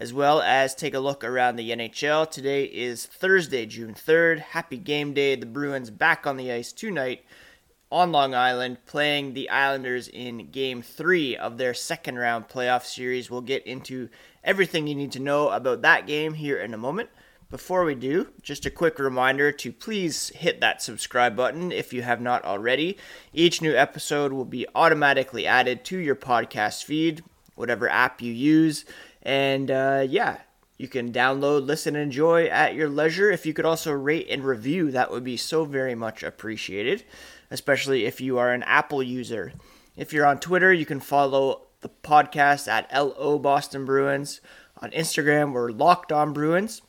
as well as take a look around the NHL. Today is Thursday, June 3rd. Happy game day. The Bruins back on the ice tonight on Long Island playing the Islanders in game three of their second round playoff series. We'll get into everything you need to know about that game here in a moment. Before we do, just a quick reminder to please hit that subscribe button if you have not already. Each new episode will be automatically added to your podcast feed, whatever app you use. And uh, yeah, you can download, listen, and enjoy at your leisure. If you could also rate and review, that would be so very much appreciated, especially if you are an Apple user. If you're on Twitter, you can follow the podcast at LO Boston Bruins. On Instagram, we're Locked On Bruins.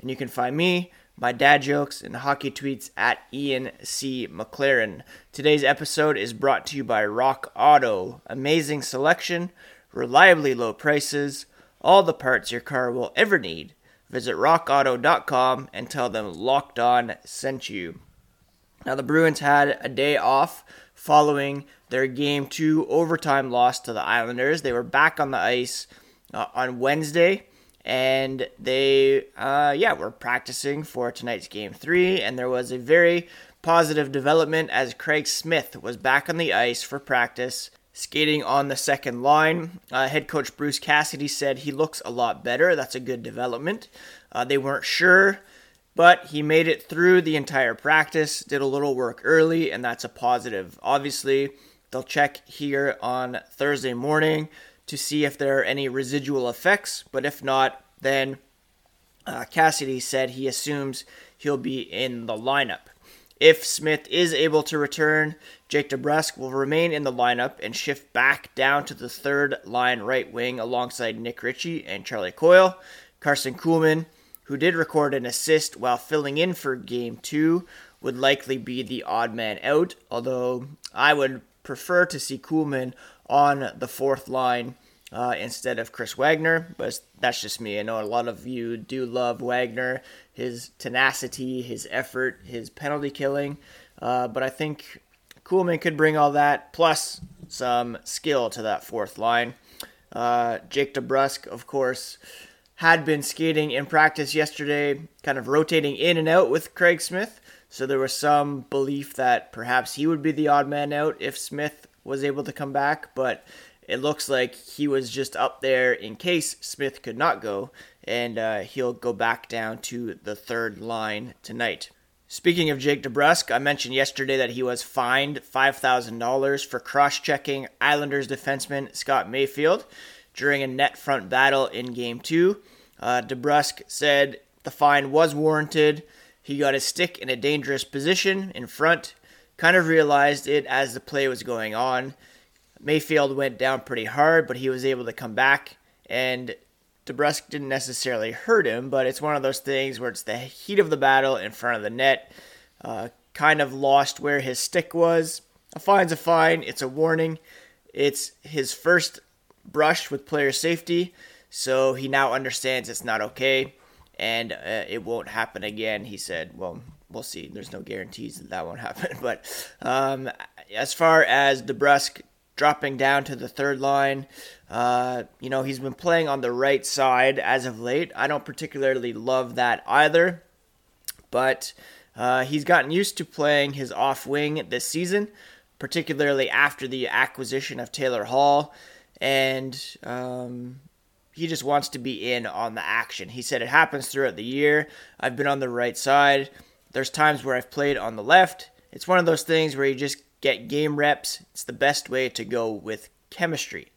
And you can find me, my dad jokes, and hockey tweets at Ian C. McLaren. Today's episode is brought to you by Rock Auto. Amazing selection, reliably low prices all the parts your car will ever need. Visit rockauto.com and tell them Locked On sent you. Now, the Bruins had a day off following their Game 2 overtime loss to the Islanders. They were back on the ice uh, on Wednesday and they uh, yeah were practicing for tonight's game three and there was a very positive development as craig smith was back on the ice for practice skating on the second line. Uh, head coach Bruce Cassidy said he looks a lot better. That's a good development. Uh, they weren't sure, but he made it through the entire practice, did a little work early, and that's a positive. Obviously, they'll check here on Thursday morning to see if there are any residual effects, but if not, then uh, Cassidy said he assumes he'll be in the lineup. If Smith is able to return, Jake DeBrusk will remain in the lineup and shift back down to the third line right wing alongside Nick Ritchie and Charlie Coyle. Carson Kuhlman, who did record an assist while filling in for game two, would likely be the odd man out, although I would prefer to see Kuhlman on the fourth line uh, instead of Chris Wagner, but that's just me. I know a lot of you do love Wagner, his tenacity, his effort, his penalty killing, uh, but I think Kuhlman could bring all that plus some skill to that fourth line. Uh, Jake DeBrusk, of course, had been skating in practice yesterday, kind of rotating in and out with Craig Smith. So there was some belief that perhaps he would be the odd man out if Smith was able to come back, but it looks like he was just up there in case Smith could not go, and uh, he'll go back down to the third line tonight. Speaking of Jake DeBrusk, I mentioned yesterday that he was fined $5,000 for cross checking Islanders defenseman Scott Mayfield during a net front battle in Game 2. Uh, DeBrusk said the fine was warranted. He got his stick in a dangerous position in front, kind of realized it as the play was going on. Mayfield went down pretty hard, but he was able to come back, and DeBrusk didn't necessarily hurt him, but it's one of those things where it's the heat of the battle in front of the net. Uh, kind of lost where his stick was. A fine's a fine. It's a warning. It's his first brush with player safety, so he now understands it's not okay, and uh, it won't happen again. He said, "Well, we'll see. There's no guarantees that that won't happen." But um, as far as DeBrusk dropping down to the third line. Uh, you know, he's been playing on the right side as of late. I don't particularly love that either, but uh, he's gotten used to playing his off wing this season, particularly after the acquisition of Taylor Hall, and um, he just wants to be in on the action. He said it happens throughout the year. I've been on the right side. There's times where I've played on the left. It's one of those things where you just get game reps. It's the best way to go with chemistry.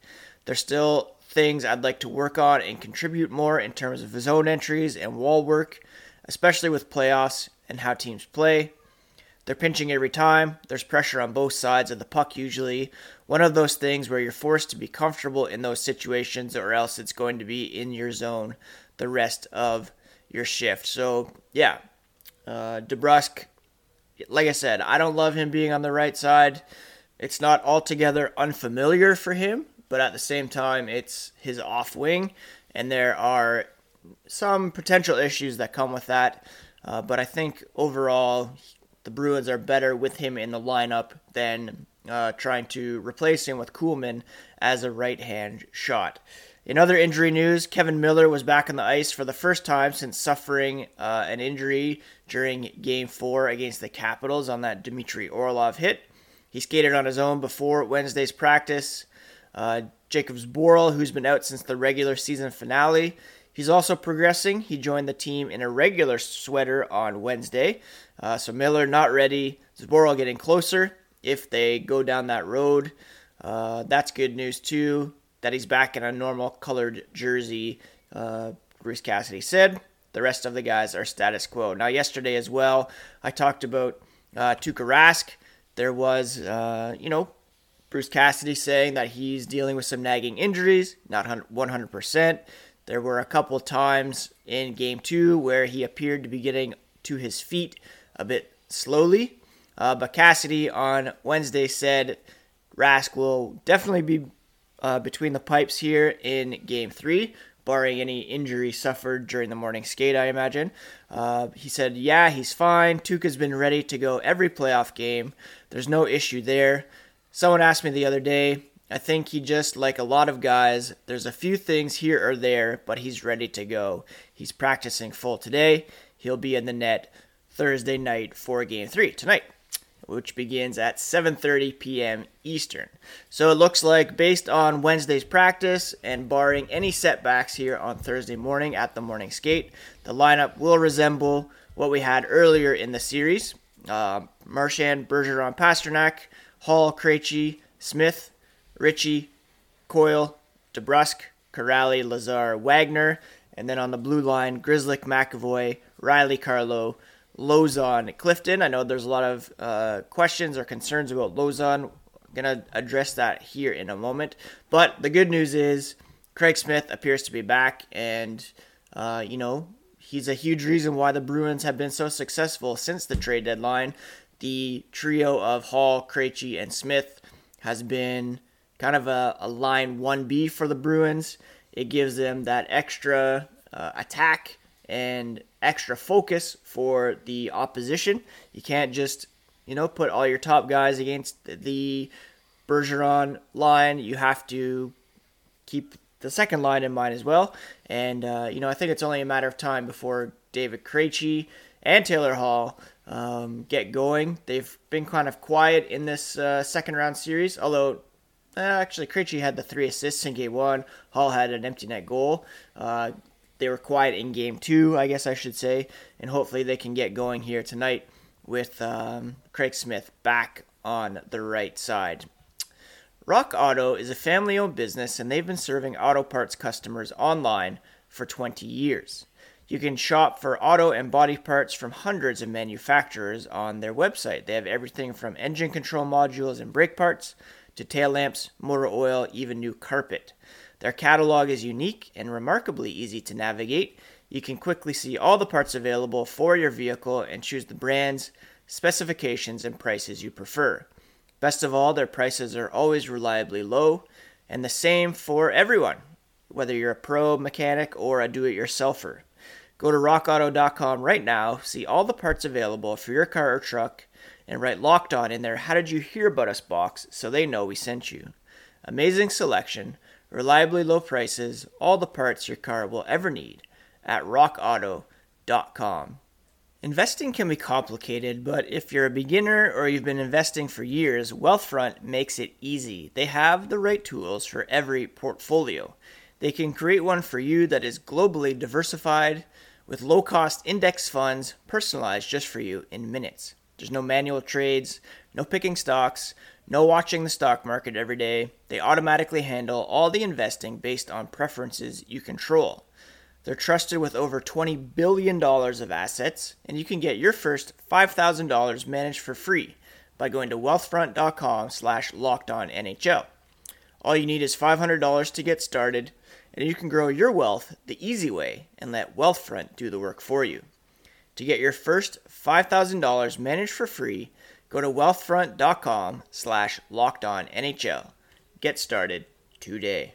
There's still things I'd like to work on and contribute more in terms of zone entries and wall work, especially with playoffs and how teams play. They're pinching every time. There's pressure on both sides of the puck usually. One of those things where you're forced to be comfortable in those situations or else it's going to be in your zone the rest of your shift. So, yeah, uh, DeBrusk like I said, I don't love him being on the right side. It's not altogether unfamiliar for him, but at the same time, it's his off wing, and there are some potential issues that come with that. Uh, but I think overall, the Bruins are better with him in the lineup than uh, trying to replace him with Kuhlman as a right hand shot. In other injury news, Kevan Miller was back on the ice for the first time since suffering uh, an injury during Game 4 against the Capitals on that Dmitry Orlov hit. He skated on his own before Wednesday's practice. Uh, Jakub Zboril, who's been out since the regular season finale, he's also progressing. He joined the team in a regular sweater on Wednesday. Uh, so Miller not ready. Zboril getting closer if they go down that road. Uh, that's good news too. That he's back in a normal colored jersey. Uh, Bruce Cassidy said. The rest of the guys are status quo. Now, yesterday as well, I talked about uh, Tuukka Rask. There was, uh, you know, Bruce Cassidy saying that he's dealing with some nagging injuries, not 100%. There were a couple times in game two where he appeared to be getting to his feet a bit slowly. Uh, but Cassidy on Wednesday said Rask will definitely be uh, between the pipes here in game three, barring any injury suffered during the morning skate, I imagine. Uh, he said, Yeah, he's fine. Tuukka's been ready to go every playoff game. There's no issue there. Someone asked me the other day, I think he just, like a lot of guys, there's a few things here or there, but he's ready to go. He's practicing full today. He'll be in the net Thursday night for game three tonight which begins at 7:30 p.m. Eastern. So it looks like based on Wednesday's practice and barring any setbacks here on Thursday morning at the morning skate, the lineup will resemble what we had earlier in the series. Uh, Marchand, Bergeron, Pastrnak, Hall, Krejci, Smith, Ritchie, Coyle, DeBrusk, Kuraly, Lazar, Wagner, and then on the blue line, Grzelcyk, McAvoy, Reilly, Carlo, Lauzon Clifton. I know there's a lot of uh, questions or concerns about Lauzon. To address that here in a moment. But the good news is Craig Smith appears to be back, and, uh, you know, he's a huge reason why the Bruins have been so successful since the trade deadline. The trio of Hall, Krejci, and Smith has been kind of a, a line 1B for the Bruins. It gives them that extra uh, attack and extra focus for the opposition. You can't just, you know, put all your top guys against the Bergeron line. You have to keep the second line in mind as well. And, uh, you know, I think it's only a matter of time before David Krejci and Taylor Hall um, get going. They've been kind of quiet in this uh, second round series, although uh, actually Krejci had the three assists in game one. Hall had an empty net goal. Uh, they were quiet in game two, I guess I should say, and hopefully they can get going here tonight with um, Craig Smith back on the right side. Rock Auto is a family owned business and they've been serving auto parts customers online for 20 years. You can shop for auto and body parts from hundreds of manufacturers on their website. They have everything from engine control modules and brake parts to tail lamps, motor oil, even new carpet. Their catalog is unique and remarkably easy to navigate. You can quickly see all the parts available for your vehicle and choose the brands, specifications, and prices you prefer. Best of all, their prices are always reliably low and the same for everyone, whether you're a pro mechanic or a do it yourselfer. Go to rockauto.com right now, see all the parts available for your car or truck, and write locked on in their How Did You Hear About Us box so they know we sent you. Amazing selection reliably low prices, all the parts your car will ever need at rockauto.com. Investing can be complicated, but if you're a beginner or you've been investing for years, Wealthfront makes it easy. They have the right tools for every portfolio. They can create one for you that is globally diversified with low cost index funds personalized just for you in minutes. There's no manual trades, no picking stocks, no watching the stock market every day. They automatically handle all the investing based on preferences you control. They're trusted with over $20 billion of assets, and you can get your first $5,000 managed for free by going to wealthfront.com slash lockedonnhl. All you need is $500 to get started, and you can grow your wealth the easy way and let Wealthfront do the work for you. To get your first $5,000 managed for free, go to wealthfront.com slash locked on NHL. Get started today.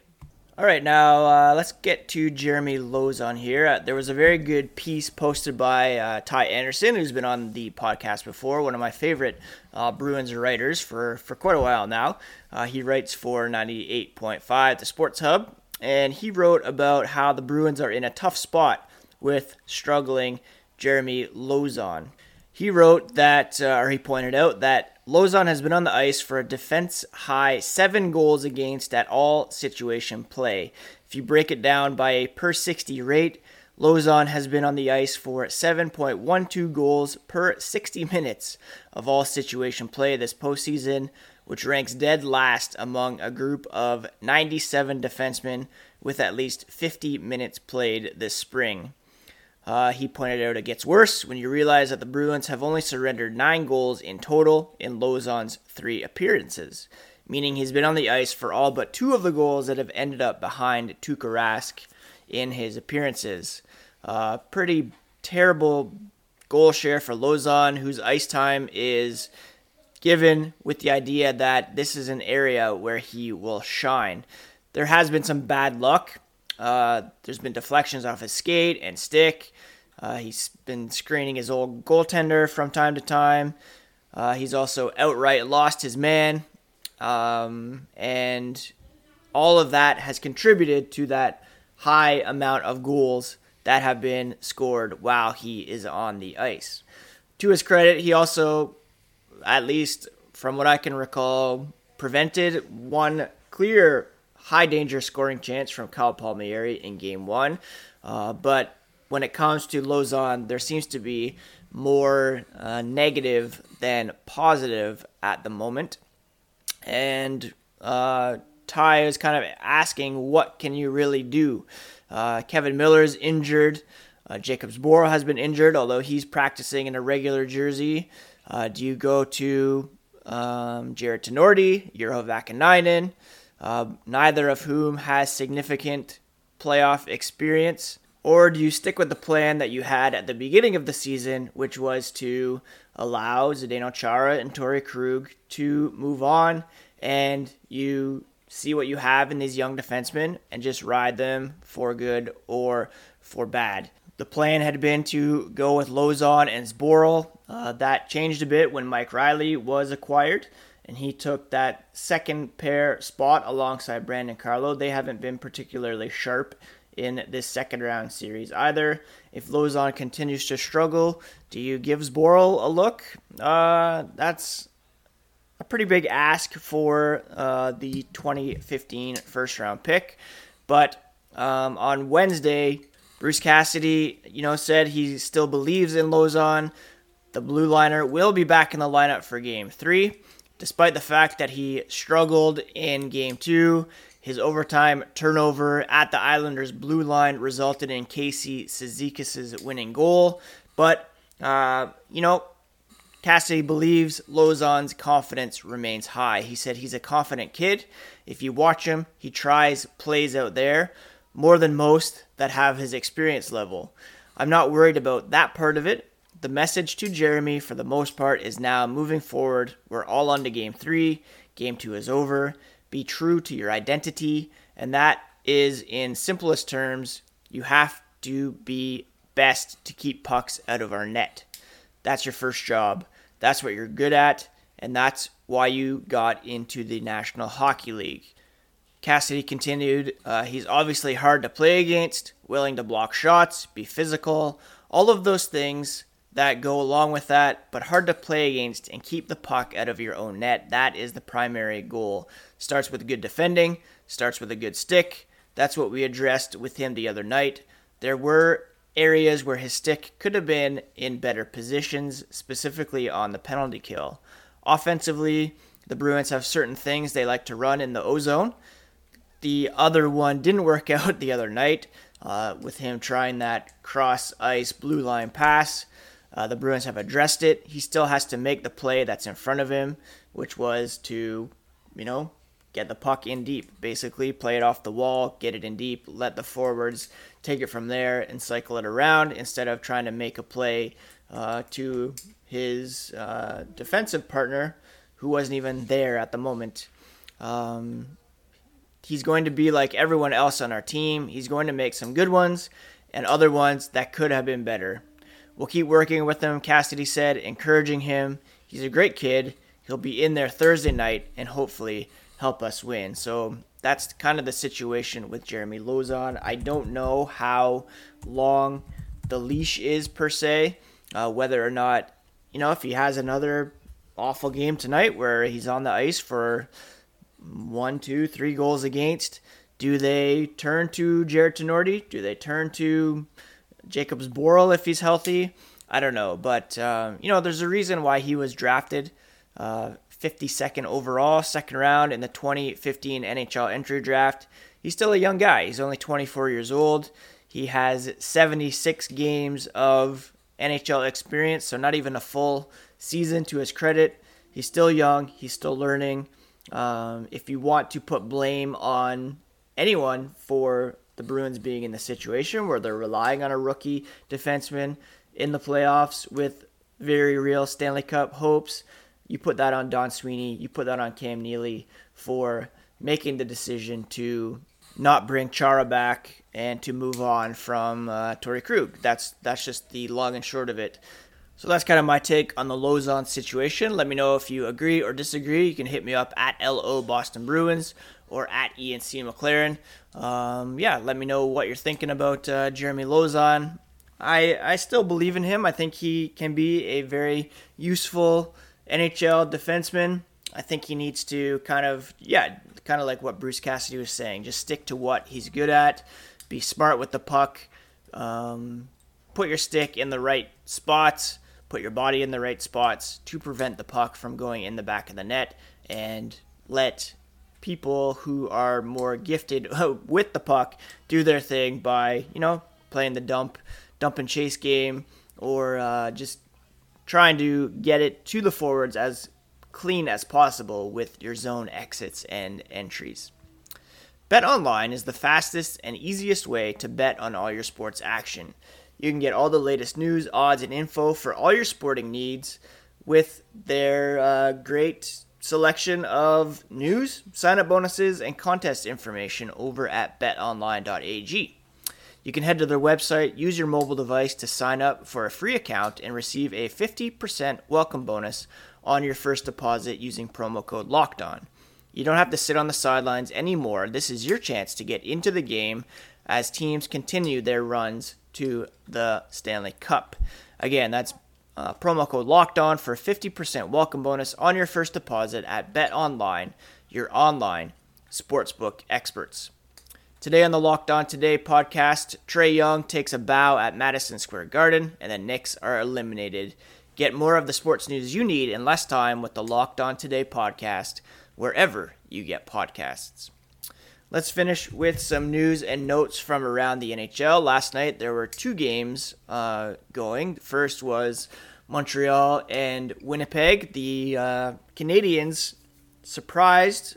All right, now uh, let's get to Jeremy Lauzon here. Uh, there was a very good piece posted by uh, Ty Anderson, who's been on the podcast before, one of my favorite uh, Bruins writers for, for quite a while now. Uh, he writes for 98.5, the Sports Hub, and he wrote about how the Bruins are in a tough spot with struggling Jeremy Lauzon. He wrote that, uh, or he pointed out that Lauzon has been on the ice for a defense high seven goals against at all situation play. If you break it down by a per 60 rate, Lauzon has been on the ice for 7.12 goals per 60 minutes of all situation play this postseason, which ranks dead last among a group of 97 defensemen with at least 50 minutes played this spring. Uh, he pointed out it gets worse when you realize that the Bruins have only surrendered nine goals in total in Lauzon's three appearances, meaning he's been on the ice for all but two of the goals that have ended up behind Tuukka Rask in his appearances. Uh, pretty terrible goal share for Lauzon, whose ice time is given with the idea that this is an area where he will shine. There has been some bad luck uh, there's been deflections off his skate and stick. Uh, he's been screening his old goaltender from time to time. Uh, he's also outright lost his man. Um, and all of that has contributed to that high amount of goals that have been scored while he is on the ice. To his credit, he also, at least from what I can recall, prevented one clear high danger scoring chance from Kyle Palmieri in game one. Uh, but when it comes to Lauzon, there seems to be more uh, negative than positive at the moment. And uh, Ty is kind of asking, what can you really do? Uh, Miller is injured. Uh, Jakub Zboril has been injured, although he's practicing in a regular jersey. Uh, do you go to um, Jarred Tinordi, Urho Vaakanainen? Uh, neither of whom has significant playoff experience? Or do you stick with the plan that you had at the beginning of the season, which was to allow Zdeno Chara and Torey Krug to move on and you see what you have in these young defensemen and just ride them for good or for bad? The plan had been to go with Lauzon and Zboril. Uh, that changed a bit when Mike Reilly was acquired and he took that second pair spot alongside Brandon Carlo. They haven't been particularly sharp in this second round series either. If Lauzon continues to struggle, do you give Zboril a look? Uh, that's a pretty big ask for uh, the 2015 first round pick. But um, on Wednesday, Bruce Cassidy, you know, said he still believes in Lauzon. The blue liner will be back in the lineup for game three. Despite the fact that he struggled in game two, his overtime turnover at the Islanders' blue line resulted in Casey Cizikas' winning goal. But, uh, you know, Cassidy believes Lauzon's confidence remains high. He said he's a confident kid. If you watch him, he tries plays out there more than most that have his experience level. I'm not worried about that part of it. The message to Jeremy, for the most part, is now moving forward. We're all on to game three. Game two is over. Be true to your identity. And that is, in simplest terms, you have to be best to keep pucks out of our net. That's your first job. That's what you're good at. And that's why you got into the National Hockey League. Cassidy continued, uh, he's obviously hard to play against, willing to block shots, be physical, all of those things that go along with that, but hard to play against and keep the puck out of your own net. That is the primary goal. Starts with good defending, starts with a good stick. That's what we addressed with him the other night. There were areas where his stick could have been in better positions, specifically on the penalty kill. Offensively, the Bruins have certain things they like to run in the O zone. The other one didn't work out the other night uh, with him trying that cross ice blue line pass. Uh, the Bruins have addressed it. He still has to make the play that's in front of him, which was to, you know, get the puck in deep, basically play it off the wall, get it in deep, let the forwards take it from there and cycle it around instead of trying to make a play uh, to his uh, defensive partner, who wasn't even there at the moment. Um, he's going to be like everyone else on our team. He's going to make some good ones and other ones that could have been better. We'll keep working with him, Cassidy said, encouraging him. He's a great kid. He'll be in there Thursday night and hopefully help us win. So that's kind of the situation with Jeremy Lauzon. I don't know how long the leash is per se, uh, whether or not, you know, if he has another awful game tonight where he's on the ice for one, two, three goals against. Do they turn to Jarred Tinordi? Do they turn to Jakub Zboril if he's healthy? I don't know, but um, you know, there's a reason why he was drafted uh, 52nd overall, second round in the 2015 NHL entry draft. He's still a young guy. He's only 24 years old. He has 76 games of NHL experience, so not even a full season to his credit. He's still young. He's still learning. Um, if you want to put blame on anyone for the Bruins being in the situation where they're relying on a rookie defenseman in the playoffs with very real Stanley Cup hopes, you put that on Don Sweeney, you put that on Cam Neely for making the decision to not bring Chara back and to move on from uh, Torey Krug. That's that's just the long and short of it. So that's kind of my take on the Lauzon situation. Let me know if you agree or disagree. You can hit me up at LO Boston Bruins or at Ian C. McLaren. Um, yeah, let me know what you're thinking about uh, Jeremy Lauzon. I, I still believe in him. I think he can be a very useful NHL defenseman. I think he needs to kind of, yeah, kind of like what Bruce Cassidy was saying, just stick to what he's good at, be smart with the puck, um, put your stick in the right spots put your body in the right spots to prevent the puck from going in the back of the net and let people who are more gifted with the puck do their thing by, you know, playing the dump, dump and chase game or uh, just trying to get it to the forwards as clean as possible with your zone exits and entries. Bet online is the fastest and easiest way to bet on all your sports action. You can get all the latest news, odds, and info for all your sporting needs with their uh, great selection of news, sign up bonuses, and contest information over at betonline.ag. You can head to their website, use your mobile device to sign up for a free account, and receive a 50% welcome bonus on your first deposit using promo code LOCKEDON. You don't have to sit on the sidelines anymore. This is your chance to get into the game as teams continue their runs to the Stanley Cup. Again, that's uh, promo code locked on for 50% welcome bonus on your first deposit at Bet Online, your online sportsbook experts. Today on the Locked On Today podcast, Trae Young takes a bow at Madison Square Garden, and the Knicks are eliminated. Get more of the sports news you need in less time with the Locked On Today podcast, wherever you get podcasts. Let's finish with some news and notes from around the NHL. Last night there were two games uh, going. First was Montreal and Winnipeg. The uh, Canadiens surprised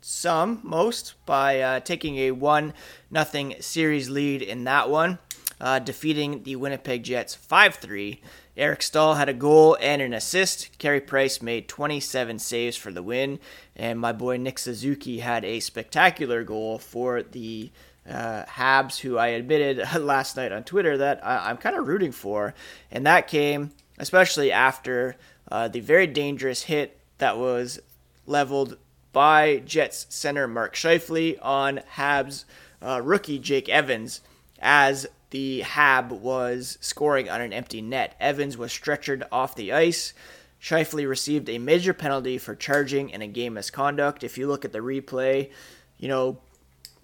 some, most, by uh, taking a 1 nothing series lead in that one, uh, defeating the Winnipeg Jets 5 3 Eric Staal had a goal and an assist. Carey Price made 27 saves for the win. And my boy Nick Suzuki had a spectacular goal for the uh, Habs, who I admitted last night on Twitter that I, am kind of rooting for. And that came especially after uh, the very dangerous hit that was leveled by Jets center Mark Scheifele on Habs uh, rookie Jake Evans as the Hab was scoring on an empty net. Evans was stretchered off the ice. Scheifele received a major penalty for charging and a game misconduct. If you look at the replay, you know,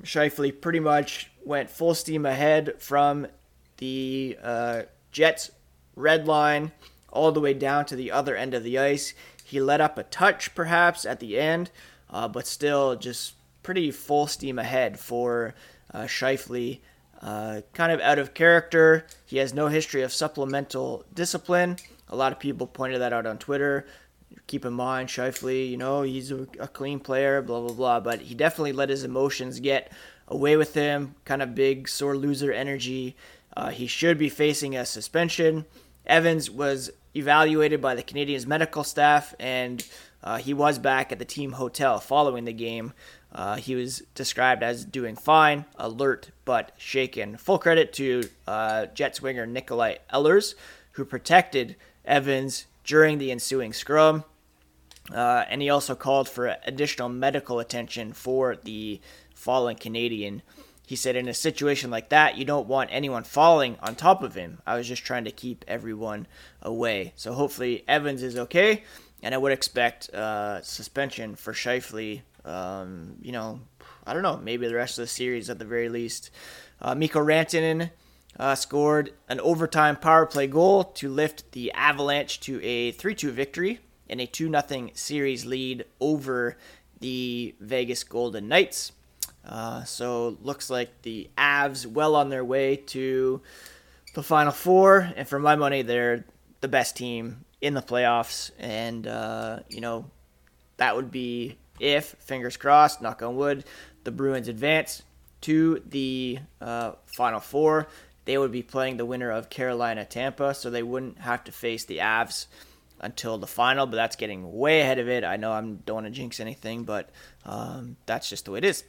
Scheifele pretty much went full steam ahead from the uh, Jets' red line all the way down to the other end of the ice. He let up a touch perhaps at the end, uh, but still just pretty full steam ahead for uh, Scheifele uh, kind of out of character. He has no history of supplemental discipline. A lot of people pointed that out on Twitter. Keep in mind, Scheifele, you know, he's a, a clean player, blah, blah, blah. But he definitely let his emotions get away with him. Kind of big, sore loser energy. Uh, he should be facing a suspension. Evans was evaluated by the Canadiens medical staff, and uh, he was back at the team hotel following the game. Uh, he was described as doing fine, alert, but shaken. Full credit to uh, Jets winger Nikolaj Ehlers, who protected Evans during the ensuing scrum. Uh, and he also called for additional medical attention for the fallen Canadian. He said, in a situation like that, you don't want anyone falling on top of him. I was just trying to keep everyone away. So hopefully Evans is okay, and I would expect uh, suspension for Scheifele. Um, you know, I don't know, maybe the rest of the series at the very least. Uh, Mikko Rantanen uh, scored an overtime power play goal to lift the Avalanche to a 3 2 victory and a 2 0 series lead over the Vegas Golden Knights. Uh, so looks like the Avs well on their way to the Final Four, and for my money, they're the best team in the playoffs. And uh, you know that would be if, fingers crossed, knock on wood, the Bruins advance to the uh, Final Four. They would be playing the winner of Carolina Tampa, so they wouldn't have to face the Avs until the final. But that's getting way ahead of it. I know I'm don't want to jinx anything, but um, that's just the way it is.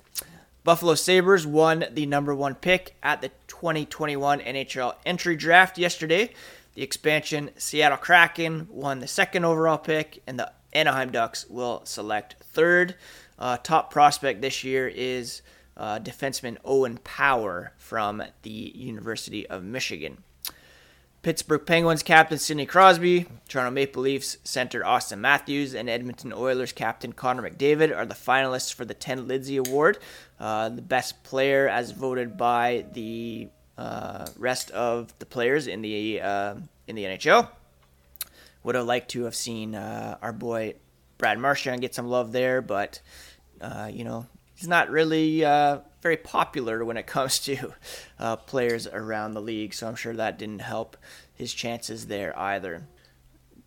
Buffalo Sabres won the number one pick at the 2021 NHL entry draft yesterday. The expansion Seattle Kraken won the second overall pick, and the Anaheim Ducks will select third. Uh, top prospect this year is uh, defenseman Owen Power from the University of Michigan. Pittsburgh Penguins captain Sidney Crosby, Toronto Maple Leafs center Auston Matthews, and Edmonton Oilers captain Connor McDavid are the finalists for the Ted Lindsay Award, uh, the best player as voted by the uh, rest of the players in the uh, in the NHL. Would have liked to have seen uh, our boy Brad Marchand get some love there, but uh, you know he's not really uh, very popular when it comes to uh, players around the league, so I'm sure that didn't help his chances there either.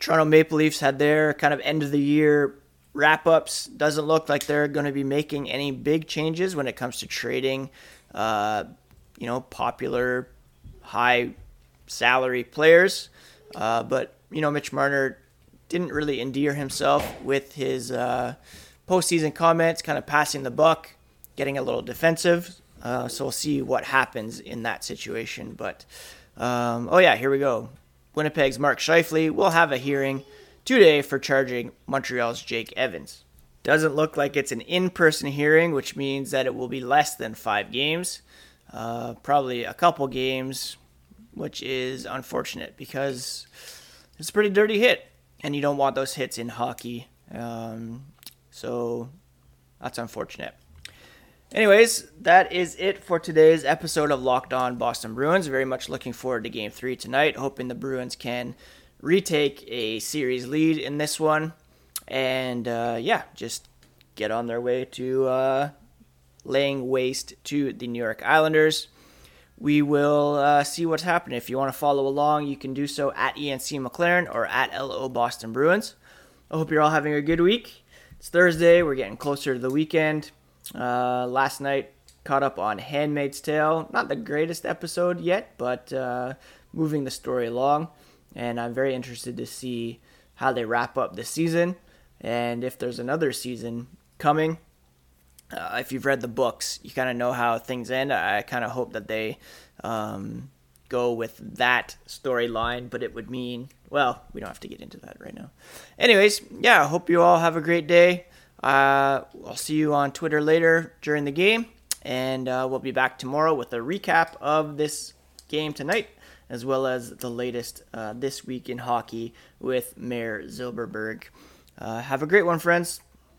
Toronto Maple Leafs had their kind of end of the year wrap ups. Doesn't look like they're going to be making any big changes when it comes to trading, uh, you know, popular, high salary players. Uh, but, you know, Mitch Marner didn't really endear himself with his uh, postseason comments, kind of passing the buck getting a little defensive. Uh, so we'll see what happens in that situation. But um, oh yeah, here we go. Winnipeg's Mark Scheifele will have a hearing today for charging Montreal's Jake Evans. Doesn't look like it's an in-person hearing, which means that it will be less than five games, uh, probably a couple games, which is unfortunate because it's a pretty dirty hit, and you don't want those hits in hockey. Um, so that's unfortunate. Anyways, that is it for today's episode of Locked On Boston Bruins. Very much looking forward to game three tonight. Hoping the Bruins can retake a series lead in this one. And uh, yeah, just get on their way to uh, laying waste to the New York Islanders. We will uh, see what's happening. If you want to follow along, you can do so at Ian C. McLaren or at LO Boston Bruins. I hope you're all having a good week. It's Thursday. We're getting closer to the weekend. Uh, last night, caught up on Handmaid's Tale. Not the greatest episode yet, but uh, moving the story along. And I'm very interested to see how they wrap up the season and if there's another season coming. Uh, if you've read the books, you kind of know how things end. I kind of hope that they um, go with that storyline, but it would mean, well, we don't have to get into that right now. Anyways, yeah, I hope you all have a great day. Uh, I'll see you on Twitter later during the game, and uh, we'll be back tomorrow with a recap of this game tonight, as well as the latest uh, this week in hockey with Mayor Zilberberg. Uh, have a great one, friends.